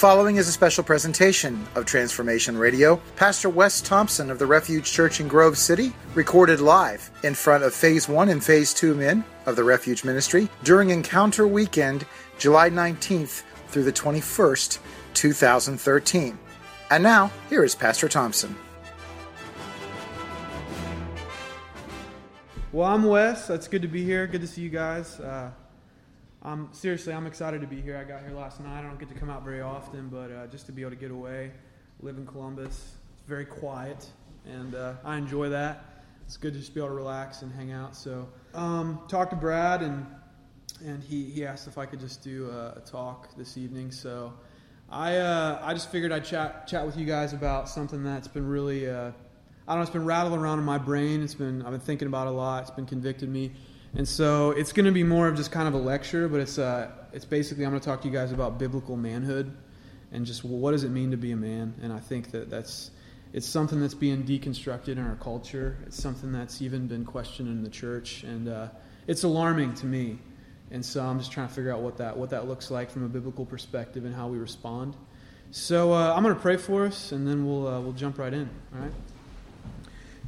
Following is a special presentation of Transformation Radio. Pastor Wes Thompson of the Refuge Church in Grove City recorded live in front of Phase 1 and Phase 2 men of the Refuge Ministry during Encounter Weekend, July 19th through the 21st, 2013. And now, here is Pastor Thompson. Well, I'm Wes. It's good to be here. Good to see you guys. Uh, I'm seriously, I'm excited to be here. I got here last night. I don't get to come out very often, but uh, just to be able to get away, live in Columbus. It's very quiet, and uh, I enjoy that. It's good to just be able to relax and hang out. So, um, talked to Brad, and and he, he asked if I could just do a, a talk this evening. So, I uh, I just figured I'd chat chat with you guys about something that's been really uh, I don't know. It's been rattling around in my brain. It's been I've been thinking about a lot. It's been convicted me and so it's going to be more of just kind of a lecture, but it's uh, it's basically I'm going to talk to you guys about biblical manhood and just what does it mean to be a man. And I think that that's it's something that's being deconstructed in our culture. It's something that's even been questioned in the church, and uh, it's alarming to me. And so I'm just trying to figure out what that what that looks like from a biblical perspective and how we respond. So uh, I'm going to pray for us, and then we'll uh, we'll jump right in. All right.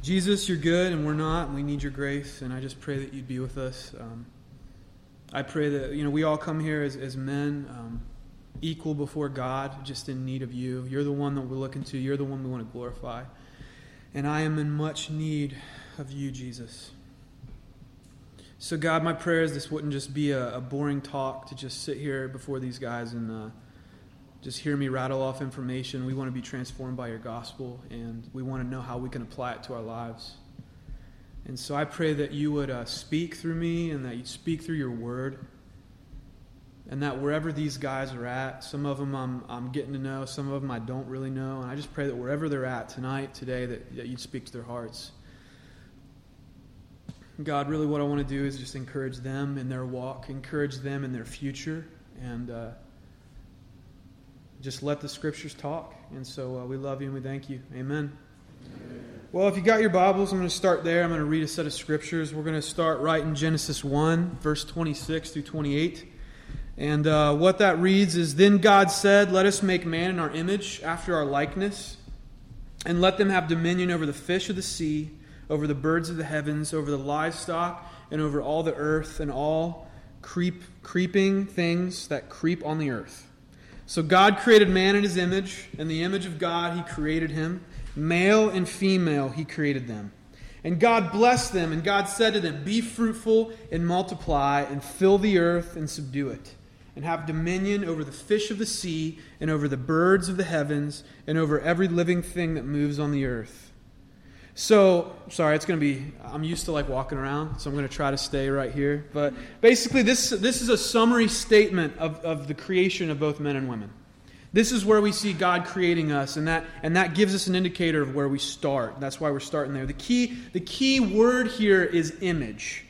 Jesus, you're good and we're not, and we need your grace, and I just pray that you'd be with us. Um, I pray that, you know, we all come here as, as men, um, equal before God, just in need of you. You're the one that we're looking to, you're the one we want to glorify. And I am in much need of you, Jesus. So, God, my prayer is this wouldn't just be a, a boring talk to just sit here before these guys and. Uh, just hear me rattle off information. We want to be transformed by your gospel, and we want to know how we can apply it to our lives. And so I pray that you would uh, speak through me and that you'd speak through your word. And that wherever these guys are at, some of them I'm, I'm getting to know, some of them I don't really know. And I just pray that wherever they're at tonight, today, that, that you'd speak to their hearts. God, really what I want to do is just encourage them in their walk, encourage them in their future, and uh, just let the scriptures talk. And so uh, we love you and we thank you. Amen. Well, if you got your Bibles, I'm going to start there. I'm going to read a set of scriptures. We're going to start right in Genesis 1, verse 26 through 28. And uh, what that reads is Then God said, Let us make man in our image, after our likeness, and let them have dominion over the fish of the sea, over the birds of the heavens, over the livestock, and over all the earth, and all creep, creeping things that creep on the earth. So God created man in his image. In the image of God, he created him. Male and female, he created them. And God blessed them, and God said to them, Be fruitful and multiply, and fill the earth and subdue it, and have dominion over the fish of the sea, and over the birds of the heavens, and over every living thing that moves on the earth. So, sorry, it's going to be, I'm used to like walking around, so I'm going to try to stay right here. But basically, this, this is a summary statement of, of the creation of both men and women. This is where we see God creating us, and that, and that gives us an indicator of where we start. That's why we're starting there. The key, the key word here is image.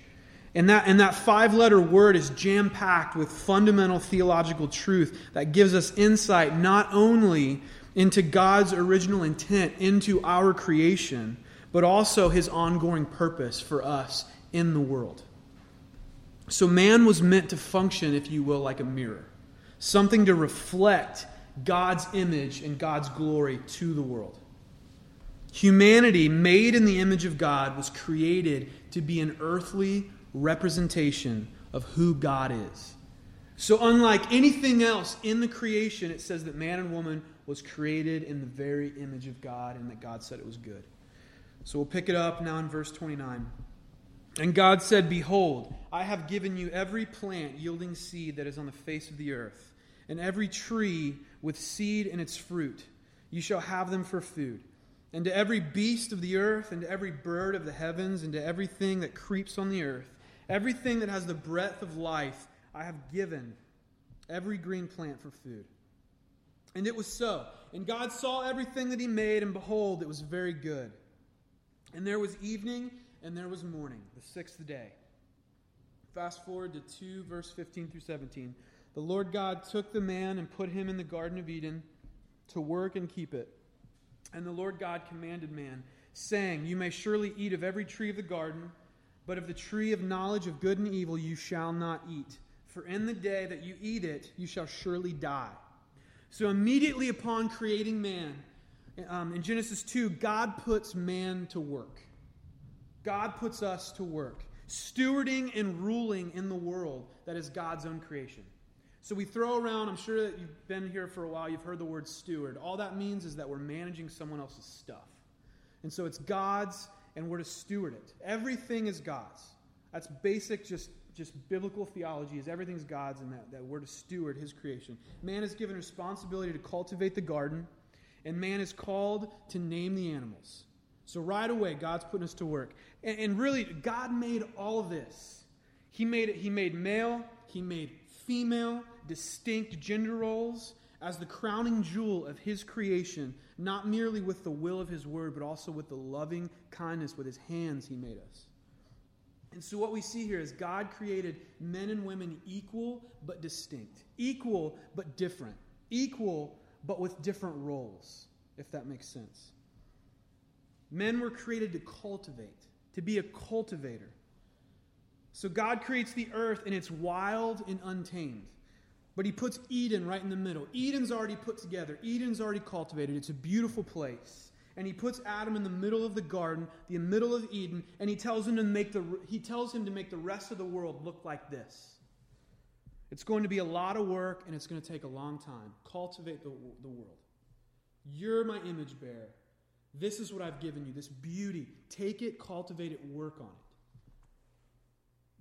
And that, and that five letter word is jam packed with fundamental theological truth that gives us insight not only into God's original intent into our creation but also his ongoing purpose for us in the world. So, man was meant to function, if you will, like a mirror, something to reflect God's image and God's glory to the world. Humanity, made in the image of God, was created to be an earthly representation of who God is. So, unlike anything else in the creation, it says that man and woman was created in the very image of God and that God said it was good. So we'll pick it up now in verse 29. And God said, Behold, I have given you every plant yielding seed that is on the face of the earth, and every tree with seed in its fruit. You shall have them for food. And to every beast of the earth, and to every bird of the heavens, and to everything that creeps on the earth, everything that has the breath of life, I have given every green plant for food. And it was so. And God saw everything that He made, and behold, it was very good. And there was evening and there was morning, the sixth day. Fast forward to 2, verse 15 through 17. The Lord God took the man and put him in the Garden of Eden to work and keep it. And the Lord God commanded man, saying, You may surely eat of every tree of the garden, but of the tree of knowledge of good and evil you shall not eat. For in the day that you eat it, you shall surely die. So, immediately upon creating man, um, in Genesis 2, God puts man to work. God puts us to work, stewarding and ruling in the world that is God's own creation. So we throw around, I'm sure that you've been here for a while, you've heard the word steward. All that means is that we're managing someone else's stuff. And so it's God's, and we're to steward it. Everything is God's. That's basic, just, just biblical theology, is everything's God's, and that, that we're to steward His creation. Man is given responsibility to cultivate the garden, and man is called to name the animals. So right away, God's putting us to work. And, and really, God made all this. He made it, He made male, He made female, distinct gender roles as the crowning jewel of his creation, not merely with the will of his word, but also with the loving kindness with his hands he made us. And so, what we see here is God created men and women equal but distinct, equal but different, equal but with different roles, if that makes sense. Men were created to cultivate, to be a cultivator. So God creates the earth and it's wild and untamed. But he puts Eden right in the middle. Eden's already put together, Eden's already cultivated. It's a beautiful place. And he puts Adam in the middle of the garden, the middle of Eden, and he tells him to make the he tells him to make the rest of the world look like this. It's going to be a lot of work and it's going to take a long time. Cultivate the, the world. You're my image bearer. This is what I've given you, this beauty. Take it, cultivate it, work on it.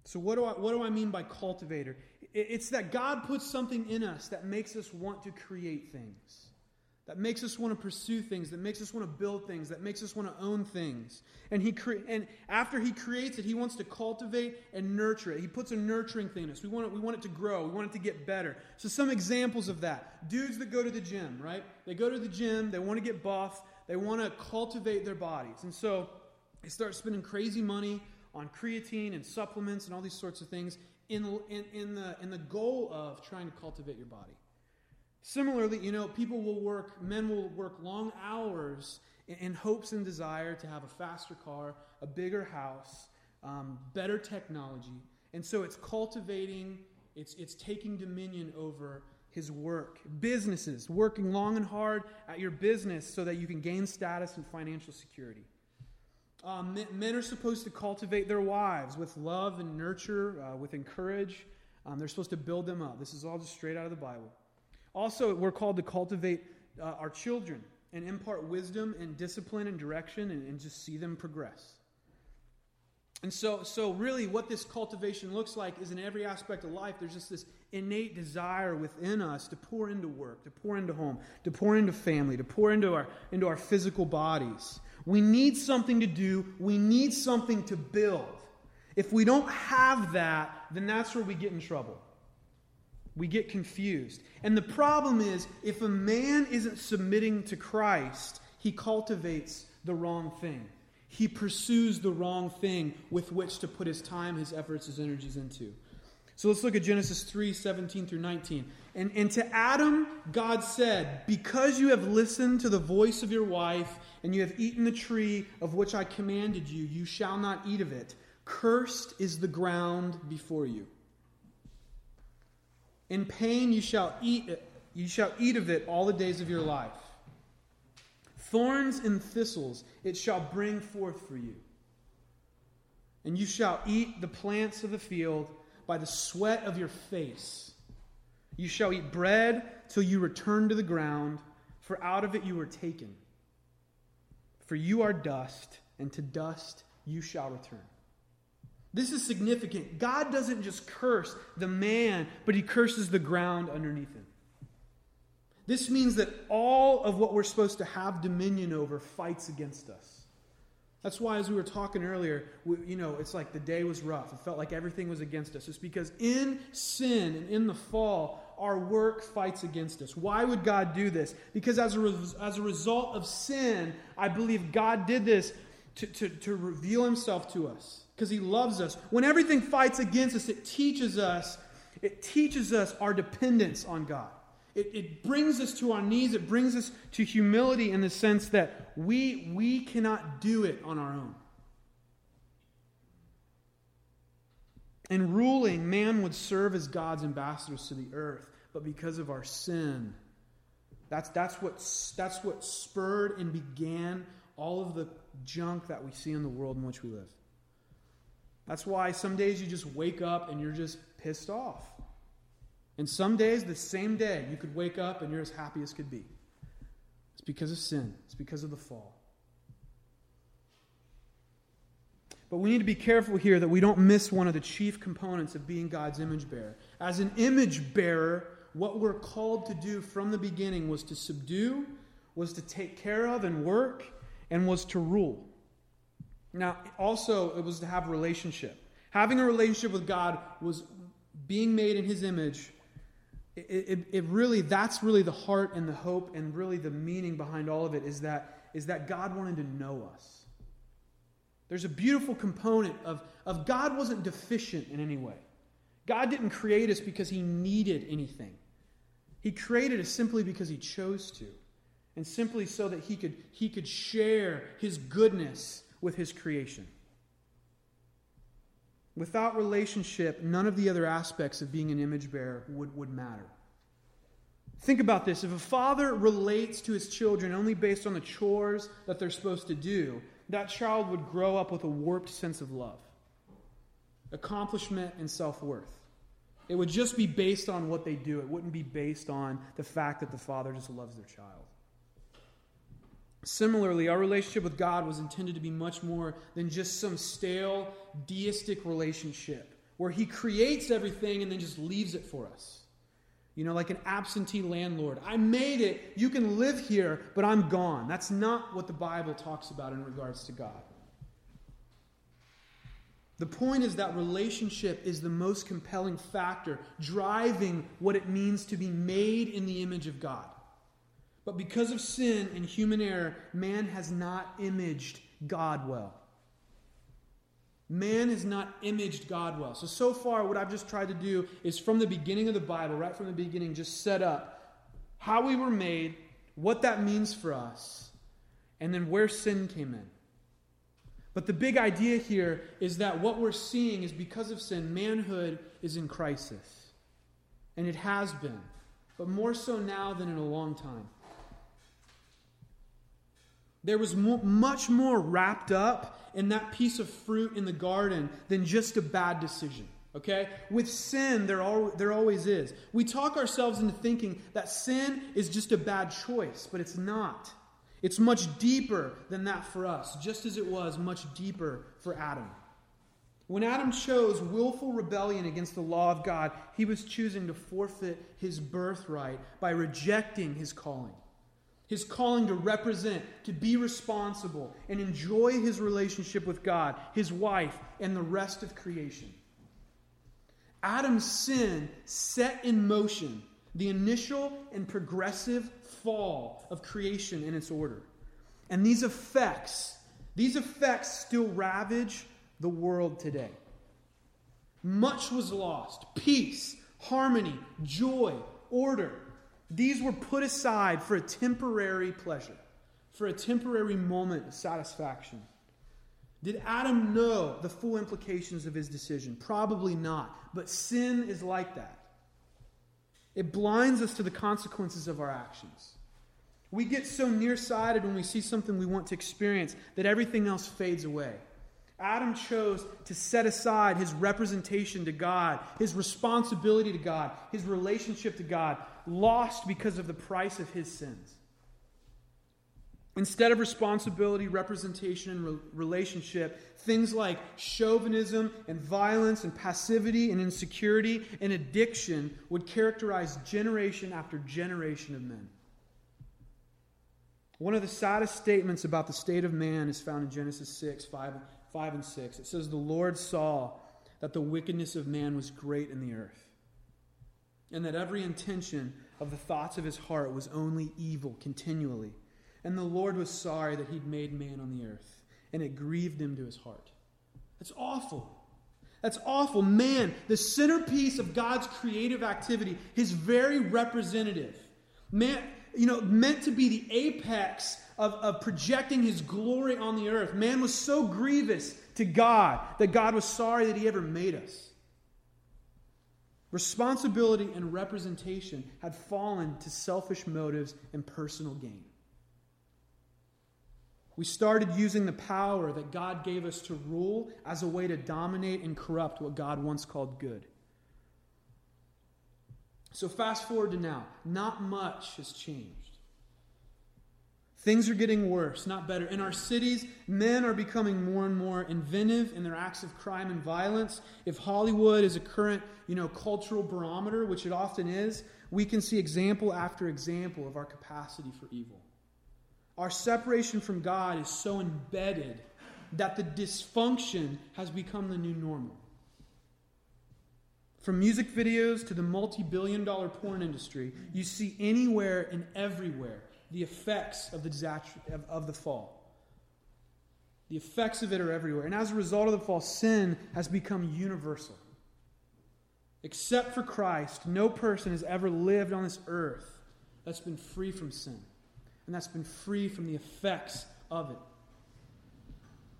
So, what do, I, what do I mean by cultivator? It's that God puts something in us that makes us want to create things, that makes us want to pursue things, that makes us want to build things, that makes us want to own things. And, he cre- and after He creates it, He wants to cultivate and nurture it. He puts a nurturing thing in us. We want, it, we want it to grow, we want it to get better. So, some examples of that dudes that go to the gym, right? They go to the gym, they want to get buff, they want to cultivate their bodies. And so, they start spending crazy money on creatine and supplements and all these sorts of things in, in, in, the, in the goal of trying to cultivate your body. Similarly, you know, people will work, men will work long hours in, in hopes and desire to have a faster car, a bigger house, um, better technology. And so it's cultivating, it's, it's taking dominion over his work. Businesses, working long and hard at your business so that you can gain status and financial security. Um, men are supposed to cultivate their wives with love and nurture, uh, with encourage. Um, they're supposed to build them up. This is all just straight out of the Bible. Also, we're called to cultivate uh, our children and impart wisdom and discipline and direction and, and just see them progress. And so, so really, what this cultivation looks like is in every aspect of life, there's just this innate desire within us to pour into work, to pour into home, to pour into family, to pour into our, into our physical bodies. We need something to do, we need something to build. If we don't have that, then that's where we get in trouble. We get confused. And the problem is, if a man isn't submitting to Christ, he cultivates the wrong thing he pursues the wrong thing with which to put his time, his efforts, his energies into. So let's look at Genesis 3 17 through 19. And, and to Adam, God said, Because you have listened to the voice of your wife, and you have eaten the tree of which I commanded you, you shall not eat of it. Cursed is the ground before you. In pain you shall eat it, you shall eat of it all the days of your life. Thorns and thistles it shall bring forth for you. And you shall eat the plants of the field by the sweat of your face. You shall eat bread till you return to the ground, for out of it you were taken. For you are dust, and to dust you shall return. This is significant. God doesn't just curse the man, but he curses the ground underneath him. This means that all of what we're supposed to have dominion over fights against us. That's why, as we were talking earlier, we, you know, it's like the day was rough. It felt like everything was against us. It's because in sin and in the fall, our work fights against us. Why would God do this? Because as a, res- as a result of sin, I believe God did this to, to, to reveal himself to us because he loves us. When everything fights against us, it teaches us, it teaches us our dependence on God. It, it brings us to our knees. It brings us to humility in the sense that we, we cannot do it on our own. In ruling, man would serve as God's ambassadors to the earth, but because of our sin, That's, that's, what, that's what spurred and began all of the junk that we see in the world in which we live. That's why some days you just wake up and you're just pissed off. And some days, the same day, you could wake up and you're as happy as could be. It's because of sin, it's because of the fall. But we need to be careful here that we don't miss one of the chief components of being God's image bearer. As an image bearer, what we're called to do from the beginning was to subdue, was to take care of and work, and was to rule. Now, also, it was to have a relationship. Having a relationship with God was being made in His image. It, it, it, really, that's really the heart and the hope and really the meaning behind all of it is that, is that God wanted to know us. There's a beautiful component of, of God wasn't deficient in any way. God didn't create us because He needed anything. He created us simply because he chose to, and simply so that he could, he could share his goodness with his creation. Without relationship, none of the other aspects of being an image bearer would, would matter. Think about this. If a father relates to his children only based on the chores that they're supposed to do, that child would grow up with a warped sense of love, accomplishment, and self worth. It would just be based on what they do. It wouldn't be based on the fact that the father just loves their child. Similarly, our relationship with God was intended to be much more than just some stale deistic relationship where He creates everything and then just leaves it for us. You know, like an absentee landlord. I made it. You can live here, but I'm gone. That's not what the Bible talks about in regards to God. The point is that relationship is the most compelling factor driving what it means to be made in the image of God. But because of sin and human error, man has not imaged God well. Man has not imaged God well. So, so far, what I've just tried to do is from the beginning of the Bible, right from the beginning, just set up how we were made, what that means for us, and then where sin came in. But the big idea here is that what we're seeing is because of sin, manhood is in crisis. And it has been, but more so now than in a long time. There was much more wrapped up in that piece of fruit in the garden than just a bad decision. Okay? With sin, there, al- there always is. We talk ourselves into thinking that sin is just a bad choice, but it's not. It's much deeper than that for us, just as it was much deeper for Adam. When Adam chose willful rebellion against the law of God, he was choosing to forfeit his birthright by rejecting his calling. His calling to represent, to be responsible, and enjoy his relationship with God, his wife, and the rest of creation. Adam's sin set in motion the initial and progressive fall of creation in its order. And these effects, these effects still ravage the world today. Much was lost peace, harmony, joy, order. These were put aside for a temporary pleasure, for a temporary moment of satisfaction. Did Adam know the full implications of his decision? Probably not. But sin is like that. It blinds us to the consequences of our actions. We get so nearsighted when we see something we want to experience that everything else fades away. Adam chose to set aside his representation to God, his responsibility to God, his relationship to God, lost because of the price of his sins. Instead of responsibility, representation, and re- relationship, things like chauvinism and violence and passivity and insecurity and addiction would characterize generation after generation of men. One of the saddest statements about the state of man is found in Genesis 6 5, 5 and 6. It says, The Lord saw that the wickedness of man was great in the earth, and that every intention of the thoughts of his heart was only evil continually. And the Lord was sorry that he'd made man on the earth, and it grieved him to his heart. That's awful. That's awful. Man, the centerpiece of God's creative activity, his very representative. Man, you know, meant to be the apex of, of projecting his glory on the earth. Man was so grievous to God that God was sorry that he ever made us. Responsibility and representation had fallen to selfish motives and personal gain. We started using the power that God gave us to rule as a way to dominate and corrupt what God once called good. So, fast forward to now. Not much has changed. Things are getting worse, not better. In our cities, men are becoming more and more inventive in their acts of crime and violence. If Hollywood is a current, you know, cultural barometer, which it often is, we can see example after example of our capacity for evil. Our separation from God is so embedded that the dysfunction has become the new normal. From music videos to the multi billion dollar porn industry, you see anywhere and everywhere the effects of the disaster of, of the fall. The effects of it are everywhere. And as a result of the fall, sin has become universal. Except for Christ, no person has ever lived on this earth that's been free from sin and that's been free from the effects of it.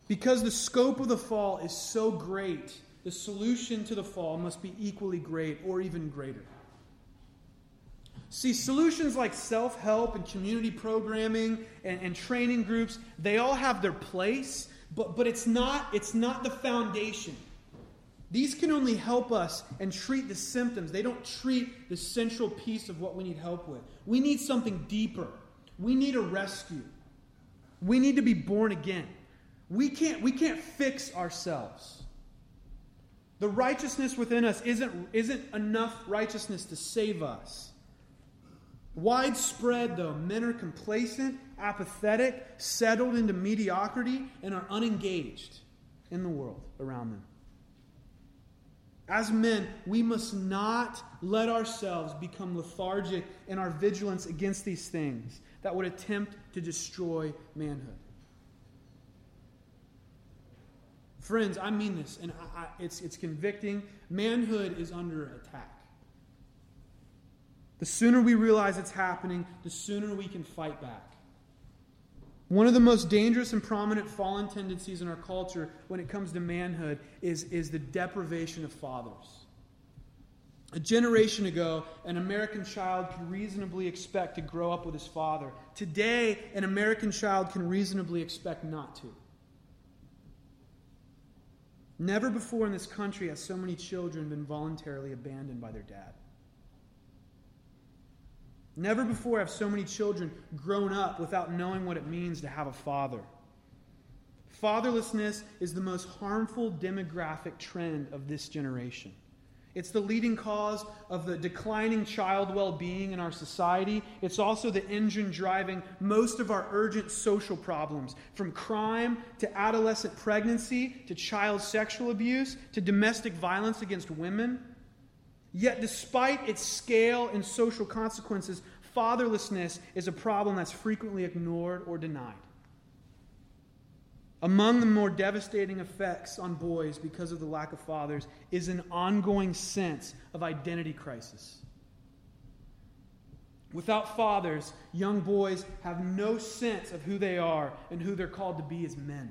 Because the scope of the fall is so great, the solution to the fall must be equally great or even greater. See, solutions like self help and community programming and, and, training groups, they all have their place, but, but it's, not, it's not the foundation. These can only help us and treat the symptoms. They don't treat the central piece of what we need help with. We need something deeper. We need a rescue. We need to be born again. We can't, we can't fix ourselves. The righteousness within us isn't, isn't enough righteousness to save us. Widespread, though, men are complacent, apathetic, settled into mediocrity, and are unengaged in the world around them. As men, we must not let ourselves become lethargic in our vigilance against these things that would attempt to destroy manhood. Friends, I mean this, and I, I, it's, it's convicting. Manhood is under attack. The sooner we realize it's happening, the sooner we can fight back. One of the most dangerous and prominent fallen tendencies in our culture when it comes to manhood is, is the deprivation of fathers. A generation ago, an American child could reasonably expect to grow up with his father. Today, an American child can reasonably expect not to. Never before in this country has so many children been voluntarily abandoned by their dad. Never before have so many children grown up without knowing what it means to have a father. Fatherlessness is the most harmful demographic trend of this generation. It's the leading cause of the declining child well being in our society. It's also the engine driving most of our urgent social problems, from crime to adolescent pregnancy to child sexual abuse to domestic violence against women. Yet, despite its scale and social consequences, fatherlessness is a problem that's frequently ignored or denied. Among the more devastating effects on boys because of the lack of fathers is an ongoing sense of identity crisis. Without fathers, young boys have no sense of who they are and who they're called to be as men.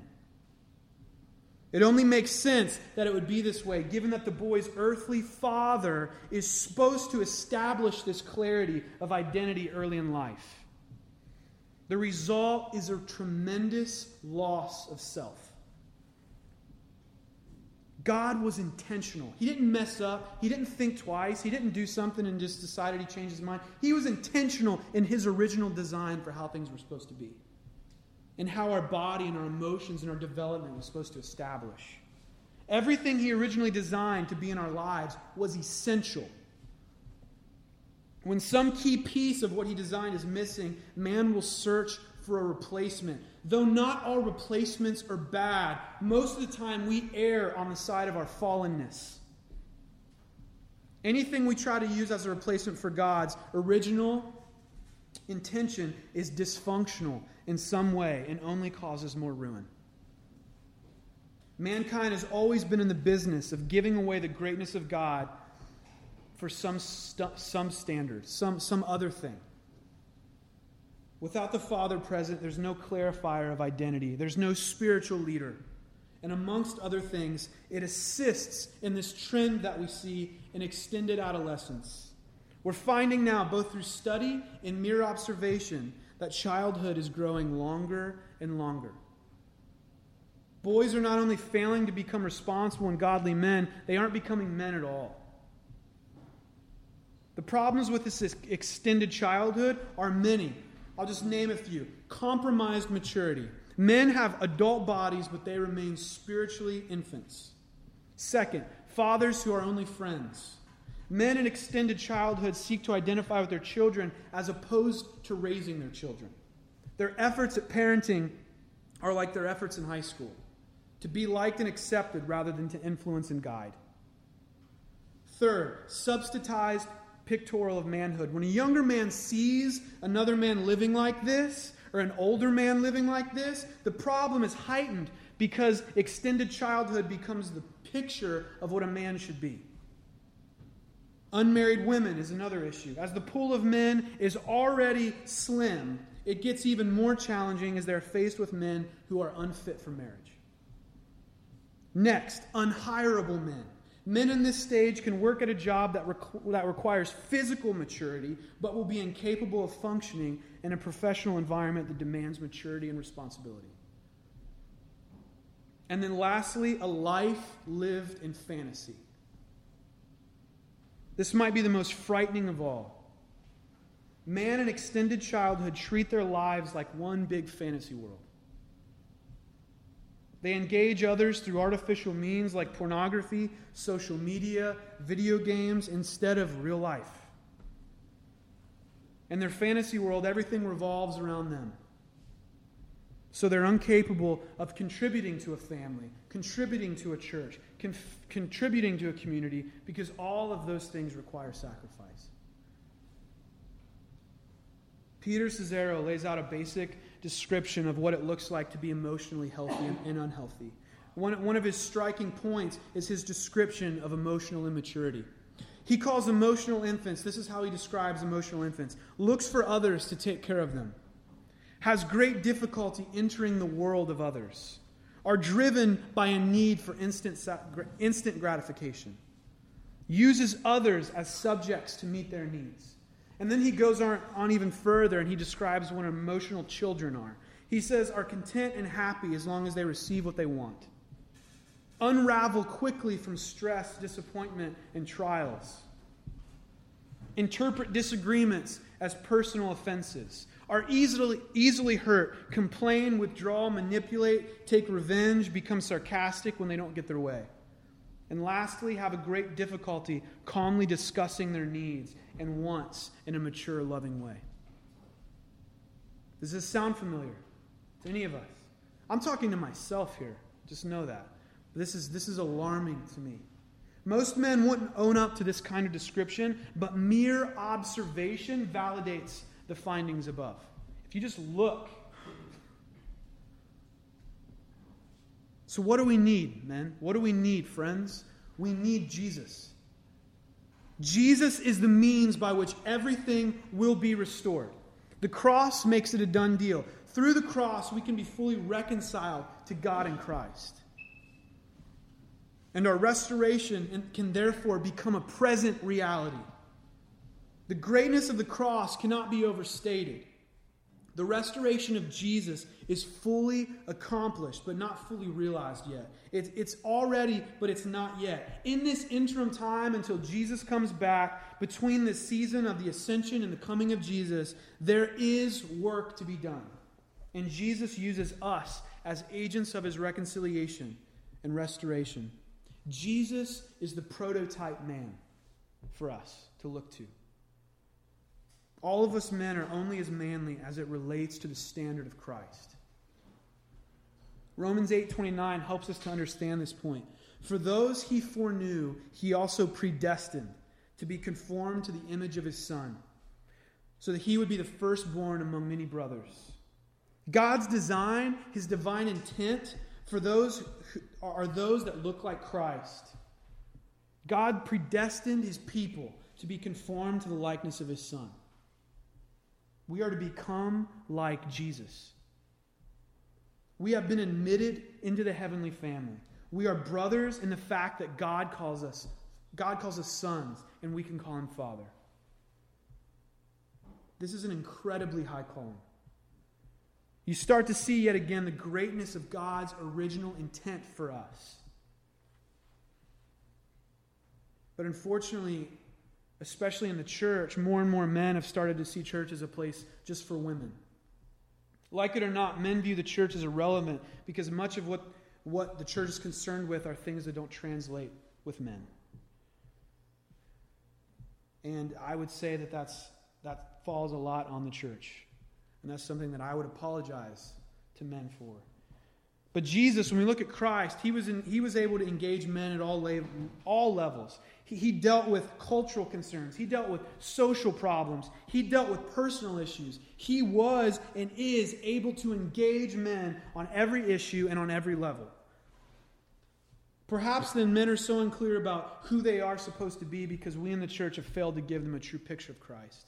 It only makes sense that it would be this way, given that the boy's earthly father is supposed to establish this clarity of identity early in life. The result is a tremendous loss of self. God was intentional. He didn't mess up. He didn't think twice. He didn't do something and just decided he changed his mind. He was intentional in his original design for how things were supposed to be and how our body and our emotions and our development was supposed to establish. Everything He originally designed to be in our lives was essential. When some key piece of what He designed is missing, man will search for a replacement. Though not all replacements are bad, most of the time we err on the side of our fallenness. Anything we try to use as a replacement for God's original intention is dysfunctional in some way and only causes more ruin. Mankind has always been in the business of giving away the greatness of God for some, st- some standard, some, some other thing. Without the Father present, there's no clarifier of identity, there's no spiritual leader. And amongst other things, it assists in this trend that we see in extended adolescence. We're finding now, both through study and mere observation, that childhood is growing longer and longer. Boys are not only failing to become responsible and godly men, they aren't becoming men at all. The problems with this extended childhood are many. I'll just name a few compromised maturity. Men have adult bodies, but they remain spiritually infants. Second, fathers who are only friends. Men in extended childhood seek to identify with their children as opposed to raising their children. Their efforts at parenting are like their efforts in high school to be liked and accepted rather than to influence and guide. Third, substitutized pictorial of manhood. When a younger man sees another man living like this, or an older man living like this, the problem is heightened because extended childhood becomes the picture of what a man should be. Unmarried women is another issue. As the pool of men is already slim, it gets even more challenging as they're faced with men who are unfit for marriage. Next, unhirable men. Men in this stage can work at a job that, requ- that requires physical maturity, but will be incapable of functioning in a professional environment that demands maturity and responsibility. And then, lastly, a life lived in fantasy. This might be the most frightening of all. Man in extended childhood treat their lives like one big fantasy world. They engage others through artificial means like pornography, social media, video games, instead of real life. In their fantasy world, everything revolves around them. So they're incapable of contributing to a family, contributing to a church, con- contributing to a community, because all of those things require sacrifice. Peter Scazzero lays out a basic description of what it looks like to be emotionally healthy and, unhealthy. One, one of his striking points is his description of emotional immaturity. He calls emotional infants, this is how he describes emotional infants, looks for others to take care of them, has great difficulty entering the world of others, are driven by a need for instant, instant gratification, uses others as subjects to meet their needs and then he goes on, on even further and he describes what emotional children are. He says, are content and happy as long as they receive what they want. Unravel quickly from stress, disappointment, and trials. Interpret disagreements as personal offenses. Are easily, easily hurt, complain, withdraw, manipulate, take revenge, become sarcastic when they don't get their way. And lastly, have a great difficulty calmly discussing their needs and wants in a mature, loving way. Does this sound familiar to any of us? I'm talking to myself here. Just know that. This is, this is alarming to me. Most men wouldn't own up to this kind of description, but mere observation validates the findings above. If you just look. So, what do we need, men? What do we need, friends? We need Jesus. Jesus is the means by which everything will be restored. The cross makes it a done deal. Through the cross, we can be fully reconciled to God in Christ. And our restoration can therefore become a present reality. The greatness of the cross cannot be overstated. The restoration of Jesus is fully accomplished, but not fully realized yet. It's, it's already, but it's not yet. In this interim time until Jesus comes back, between the season of the ascension and the coming of Jesus, there is work to be done. And Jesus uses us as agents of his reconciliation and restoration. Jesus is the prototype man for us to look to. All of us men are only as manly as it relates to the standard of Christ. Romans 8:29 helps us to understand this point. For those he foreknew, he also predestined to be conformed to the image of his son, so that he would be the firstborn among many brothers. God's design, his divine intent for those who are those that look like Christ. God predestined his people to be conformed to the likeness of his son. We are to become like Jesus. We have been admitted into the heavenly family. We are brothers in the fact that God calls us God calls us sons and we can call him father. This is an incredibly high calling. You start to see yet again the greatness of God's original intent for us. But unfortunately, especially in the church, more and more men have started to see church as a place just for women. Like it or not, men view the church as irrelevant because much of what, what the church is concerned with are things that don't translate with men. And I would say that that's, that falls a lot on the church. And that's something that I would apologize to men for. But Jesus, when we look at Christ, he was, in, he was able to engage men at all, la- all levels. He, he dealt with cultural concerns, he dealt with social problems, he dealt with personal issues. He was and is able to engage men on every issue and on every level. Perhaps then men are so unclear about who they are supposed to be because we in the church have failed to give them a true picture of Christ.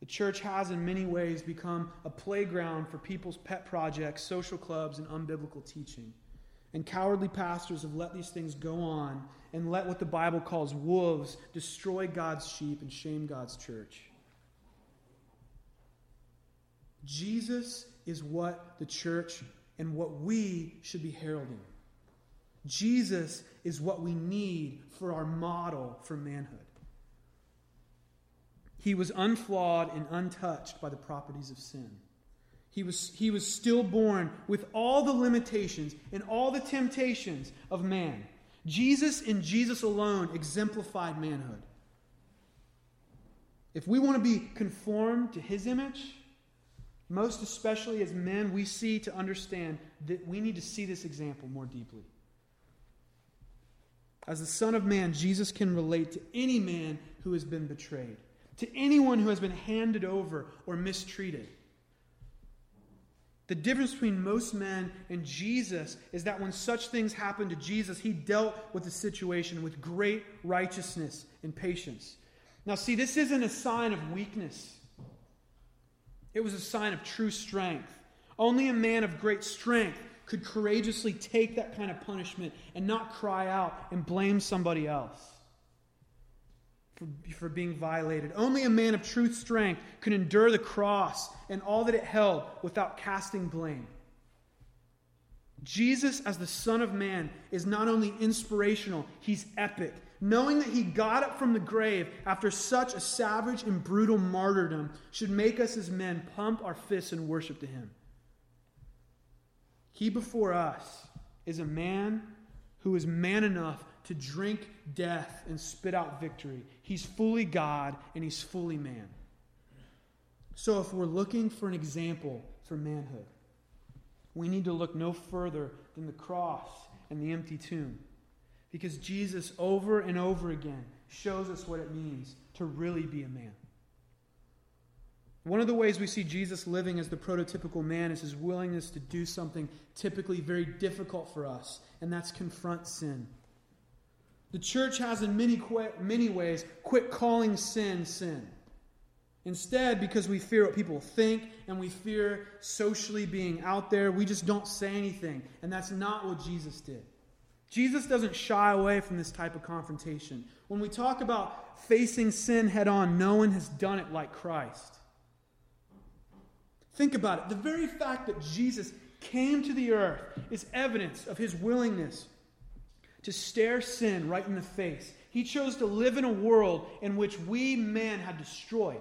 The church has, in many ways, become a playground for people's pet projects, social clubs, and unbiblical teaching. And cowardly pastors have let these things go on and let what the Bible calls wolves destroy God's sheep and shame God's church. Jesus is what the church and what we should be heralding. Jesus is what we need for our model for manhood. He was unflawed and untouched by the properties of sin. He was, he was still born with all the limitations and all the temptations of man. Jesus and Jesus alone exemplified manhood. If we want to be conformed to his image, most especially as men, we see to understand that we need to see this example more deeply. As the Son of Man, Jesus can relate to any man who has been betrayed to anyone who has been handed over or mistreated. The difference between most men and Jesus is that when such things happened to Jesus, he dealt with the situation with great righteousness and patience. Now, see, this isn't a sign of weakness, it was a sign of true strength. Only a man of great strength could courageously take that kind of punishment and not cry out and blame somebody else for, for being violated. Only a man of truth strength could endure the cross and all that it held without casting blame. Jesus, as the Son of Man, is not only inspirational, he's epic. Knowing that he got up from the grave after such a savage and brutal martyrdom should make us as men pump our fists in worship to him. He before us is a man who is man enough to drink death and spit out victory. He's fully God and he's fully man. So, if we're looking for an example for manhood, we need to look no further than the cross and the empty tomb. Because Jesus, over and over again, shows us what it means to really be a man. One of the ways we see Jesus living as the prototypical man is his willingness to do something typically very difficult for us, and that's confront sin. The church has, in many, many ways, quit calling sin sin. Instead, because we fear what people think and we fear socially being out there, we just don't say anything. And that's not what Jesus did. Jesus doesn't shy away from this type of confrontation. When we talk about facing sin head on, no one has done it like Christ. Think about it. The very fact that Jesus came to the earth is evidence of his willingness to stare sin right in the face. He chose to live in a world in which we men had destroyed.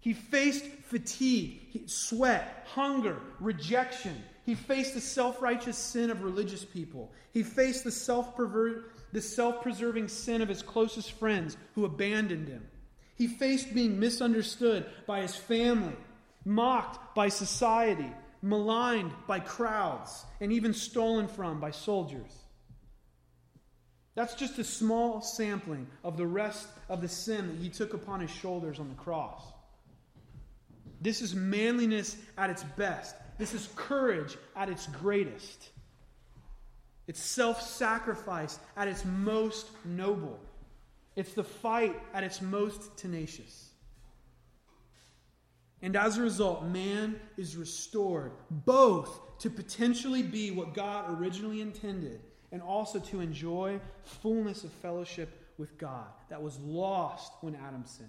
He faced fatigue, sweat, hunger, rejection. He faced the self righteous sin of religious people. He faced the self preserving sin of his closest friends who abandoned him. He faced being misunderstood by his family, mocked by society, maligned by crowds, and even stolen from by soldiers. That's just a small sampling of the rest of the sin that he took upon his shoulders on the cross. This is manliness at its best. This is courage at its greatest. It's self sacrifice at its most noble. It's the fight at its most tenacious. And as a result, man is restored both to potentially be what God originally intended and also to enjoy fullness of fellowship with God that was lost when Adam sinned.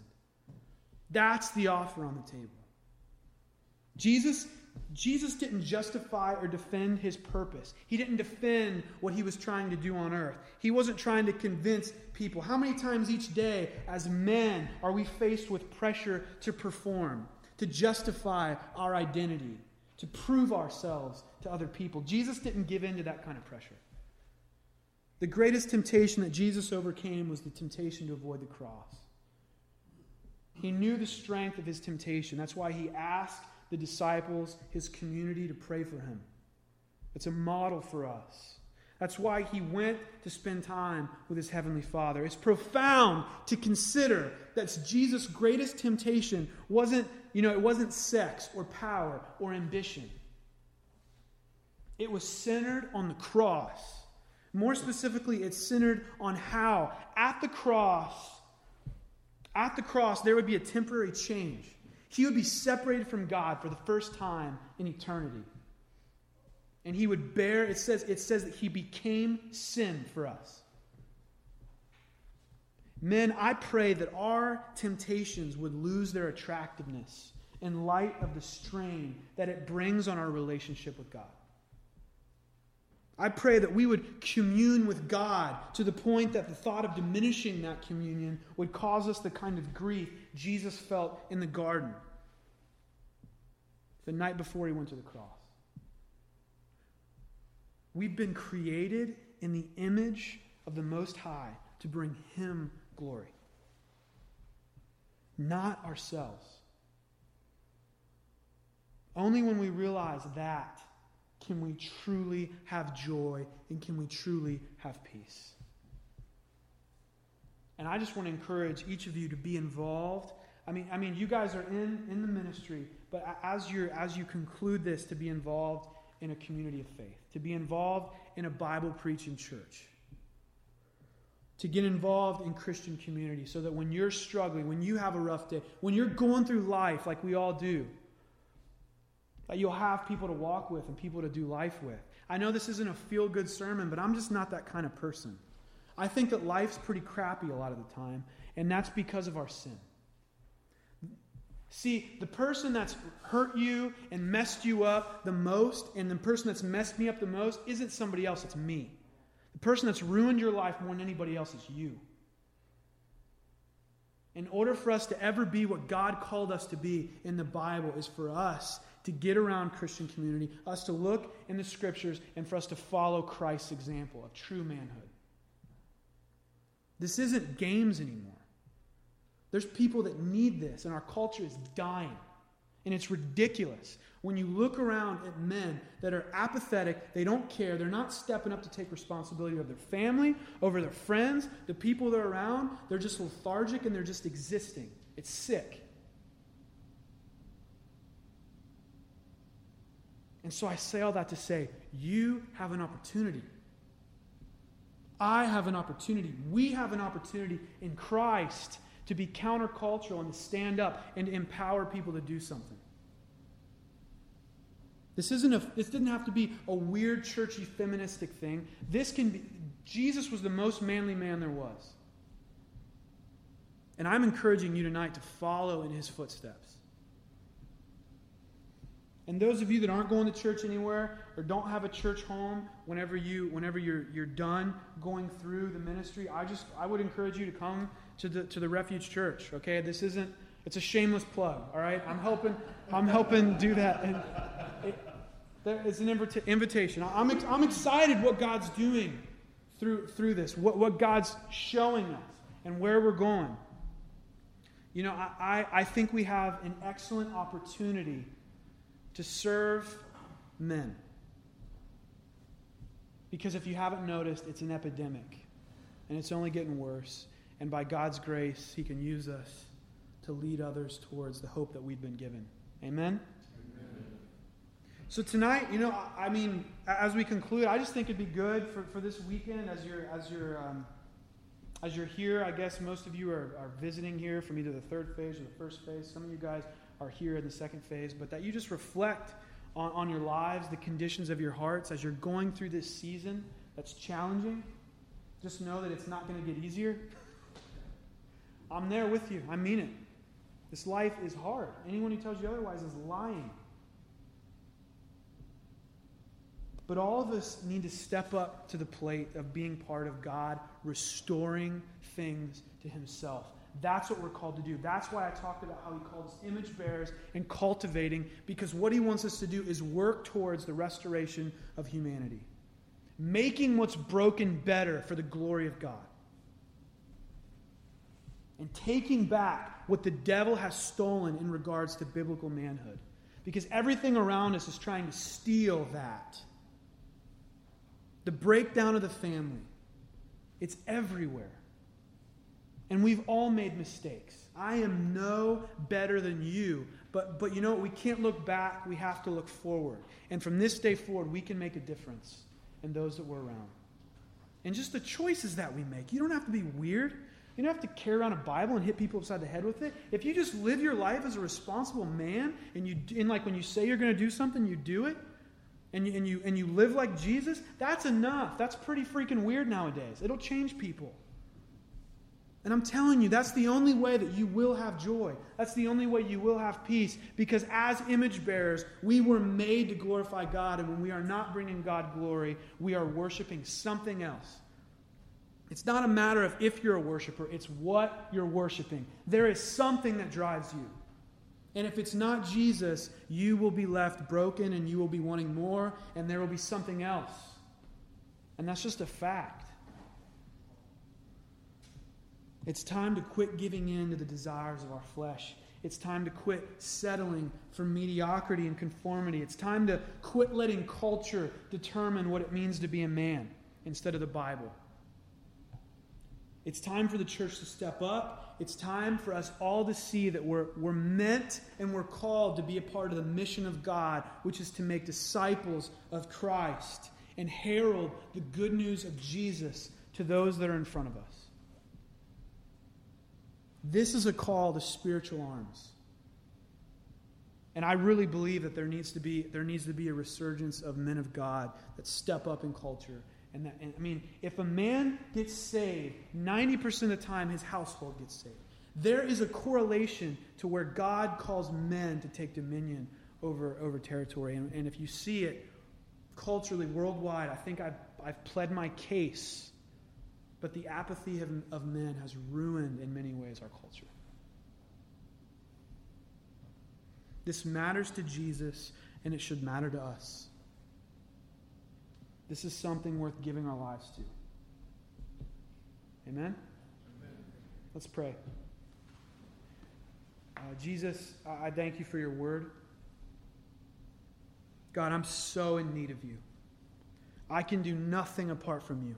That's the offer on the table. Jesus, Jesus didn't justify or defend his purpose. He didn't defend what he was trying to do on earth. He wasn't trying to convince people. How many times each day, as men, are we faced with pressure to perform, to justify our identity, to prove ourselves to other people? Jesus didn't give in to that kind of pressure. The greatest temptation that Jesus overcame was the temptation to avoid the cross. He knew the strength of his temptation. That's why he asked the disciples, his community, to pray for him. It's a model for us. That's why he went to spend time with his heavenly Father. It's profound to consider that Jesus' greatest temptation wasn't, you know, it wasn't sex or power or ambition. It was centered on the cross. More specifically, it's centered on how at the cross, at the cross, there would be a temporary change. He would be separated from God for the first time in eternity. And he would bear, it says, it says that he became sin for us. Men, I pray that our temptations would lose their attractiveness in light of the strain that it brings on our relationship with God. I pray that we would commune with God to the point that the thought of diminishing that communion would cause us the kind of grief Jesus felt in the garden the night before he went to the cross. We've been created in the image of the Most High to bring him glory, not ourselves. Only when we realize that can we truly have joy and can we truly have peace. And I just want to encourage each of you to be involved. I mean, I mean, you guys are in, in the ministry, but as, you as you conclude this, to be involved in a community of faith, to be involved in a Bible preaching church, to get involved in Christian community so that when you're struggling, when you have a rough day, when you're going through life like we all do, that you'll have people to walk with and people to do life with. I know this isn't a feel good sermon, but I'm just not that kind of person. I think that life's pretty crappy a lot of the time, and that's because of our sin. See, the person that's hurt you and messed you up the most, and the person that's messed me up the most, isn't somebody else, it's me. The person that's ruined your life more than anybody else is you. In order for us to ever be what God called us to be in the Bible, is for us to get around Christian community, us to look in the scriptures, and for us to follow Christ's example of true manhood. This isn't games anymore. There's people that need this, and our culture is dying. And it's ridiculous when you look around at men that are apathetic, they don't care, they're not stepping up to take responsibility over their family, over their friends, the people they're around. They're just lethargic and they're just existing. It's sick. And so I say all that to say, you have an opportunity. I have an opportunity. We have an opportunity in Christ to be countercultural and to stand up and to empower people to do something. This isn't a this didn't have to be a weird churchy feministic thing. This can be Jesus was the most manly man there was. And I'm encouraging you tonight to follow in his footsteps. And those of you that aren't going to church anywhere or don't have a church home whenever you whenever you're you're done going through the ministry, I just I would encourage you to come to the to the refuge church. Okay? This isn't it's a shameless plug, all right? I'm helping I'm helping do that and it, it's an invita- invitation. I'm, I'm excited what God's doing through, through this, what, what God's showing us, and where we're going. You know, I, I think we have an excellent opportunity to serve men. Because if you haven't noticed, it's an epidemic. And it's only getting worse. And by God's grace, He can use us to lead others towards the hope that we've been given. Amen? Amen. So tonight, you know, I mean, as we conclude, I just think it'd be good for, for this weekend as you're as you're um, as you're here, I guess most of you are, are visiting here from either the third phase or the first phase. Some of you guys are here in the second phase, but that you just reflect on, on your lives, the conditions of your hearts as you're going through this season that's challenging. Just know that it's not going to get easier. I'm there with you. I mean it. This life is hard. Anyone who tells you otherwise is lying. But all of us need to step up to the plate of being part of God restoring things to Himself. That's what we're called to do. That's why I talked about how He called us image bearers and cultivating, because what He wants us to do is work towards the restoration of humanity, making what's broken better for the glory of God, and taking back what the devil has stolen in regards to biblical manhood. Because everything around us is trying to steal that. The breakdown of the family. It's everywhere. And we've all made mistakes. I am no better than you. But, but you know what? We can't look back. We have to look forward. And from this day forward, we can make a difference in those that we're around. And just the choices that we make. You don't have to be weird. You don't have to carry around a Bible and hit people upside the head with it. If you just live your life as a responsible man, and you, and like when you say you're going to do something, you do it, and you, and, you, and you live like Jesus, that's enough. That's pretty freaking weird nowadays. It'll change people. And I'm telling you, that's the only way that you will have joy. That's the only way you will have peace. Because as image bearers, we were made to glorify God. And when we are not bringing God glory, we are worshiping something else. It's not a matter of if you're a worshiper, it's what you're worshiping. There is something that drives you. And if it's not Jesus, you will be left broken and you will be wanting more, and there will be something else. And that's just a fact. It's time to quit giving in to the desires of our flesh. It's time to quit settling for mediocrity and conformity. It's time to quit letting culture determine what it means to be a man instead of the Bible. It's time for the church to step up. It's time for us all to see that we're, we're meant and we're called to be a part of the mission of God, which is to make disciples of Christ and herald the good news of Jesus to those that are in front of us. This is a call to spiritual arms. And I really believe that there needs to be, there needs to be a resurgence of men of God that step up in culture and, that, and I mean, if a man gets saved, 90% of the time his household gets saved. There is a correlation to where God calls men to take dominion over, over territory. And, and if you see it culturally, worldwide, I think I've, I've pled my case. But the apathy of, of men has ruined, in many ways, our culture. This matters to Jesus, and it should matter to us. This is something worth giving our lives to. Amen? Amen. Let's pray. Uh, Jesus, I thank you for your word. God, I'm so in need of you. I can do nothing apart from you.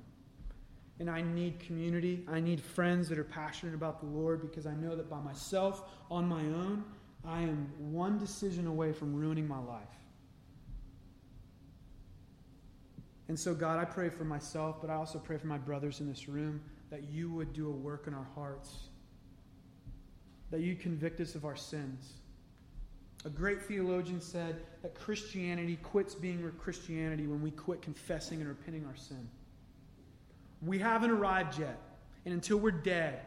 And I need community. I need friends that are passionate about the Lord because I know that by myself, on my own, I am one decision away from ruining my life. And so, God, I pray for myself, but I also pray for my brothers in this room that you would do a work in our hearts, that you convict us of our sins. A great theologian said that Christianity quits being Christianity when we quit confessing and repenting our sin. We haven't arrived yet, and until we're dead,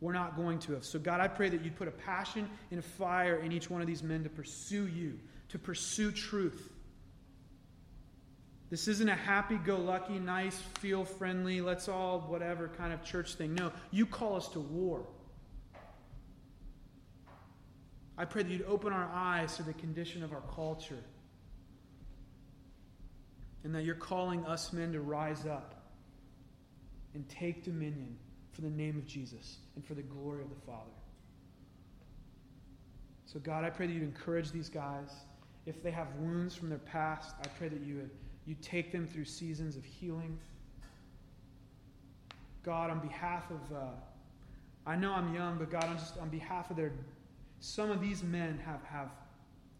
we're not going to have. So, God, I pray that you'd put a passion and a fire in each one of these men to pursue you, to pursue truth this isn't a happy go lucky, nice, feel friendly, let's all whatever kind of church thing. No, you call us to war. I pray that you'd open our eyes to the condition of our culture. And that you're calling us men to rise up and take dominion for the name of Jesus and for the glory of the Father. So, God, I pray that you'd encourage these guys. If they have wounds from their past, I pray that you would you take them through seasons of healing. God, on behalf of, uh, I know I'm young, but God, on just on behalf of their, some of these men have, have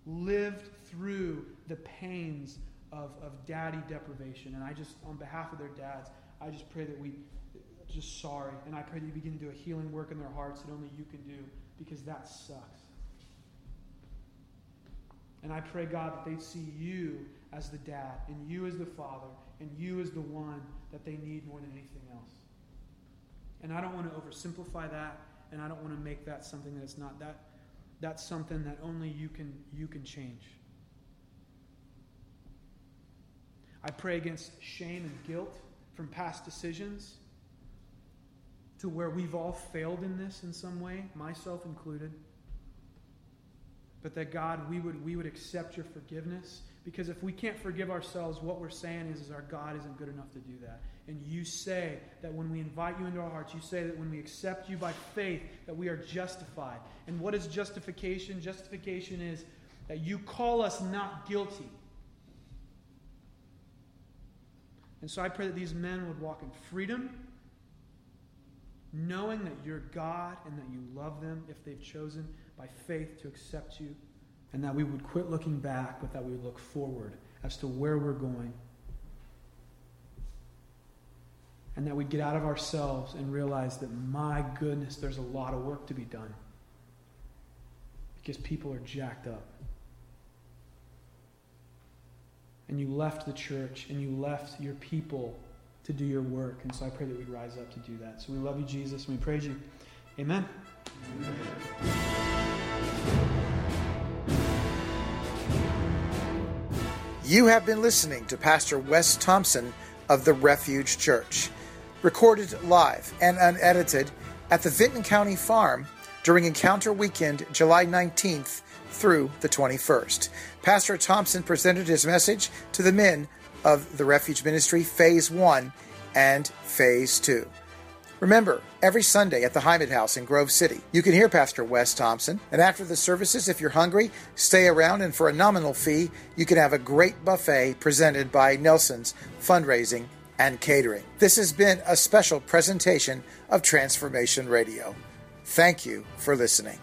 lived through the pains of, of daddy deprivation. And I just, on behalf of their dads, I just pray that we, just sorry. And I pray that you begin to do a healing work in their hearts that only you can do because that sucks. And I pray, God, that they see you as the dad, and you as the father, and you as the one that they need more than anything else. And I don't want to oversimplify that, and I don't want to make that something that it's not. That that's something that only you can you can change. I pray against shame and guilt from past decisions to where we've all failed in this in some way, myself included. But that God, we would, we would accept your forgiveness. Because if we can't forgive ourselves, what we're saying is, is our God isn't good enough to do that. And you say that when we invite you into our hearts, you say that when we accept you by faith, that we are justified. And what is justification? Justification is that you call us not guilty. And so I pray that these men would walk in freedom, knowing that you're God and that you love them if they've chosen by faith to accept you, and that we would quit looking back, but that we would look forward as to where we're going. And that we'd get out of ourselves and realize that, my goodness, there's a lot of work to be done. Because people are jacked up and you left the church and you left your people to do your work. And so I pray that we'd rise up to do that. So we love you, Jesus, and we praise you. Amen. You have been listening to Pastor Wes Thompson of the Refuge Church, recorded live and unedited at the Vinton County Farm during Encounter Weekend, July 19th through the 21st. Pastor Thompson presented his message to the men of the Refuge Ministry, Phase 1 and Phase 2. Remember, every Sunday at the Hyman House in Grove City, you can hear Pastor Wes Thompson. And after the services, if you're hungry, stay around and for a nominal fee, you can have a great buffet presented by Nelson's Fundraising and Catering. This has been a special presentation of Transformation Radio. Thank you for listening.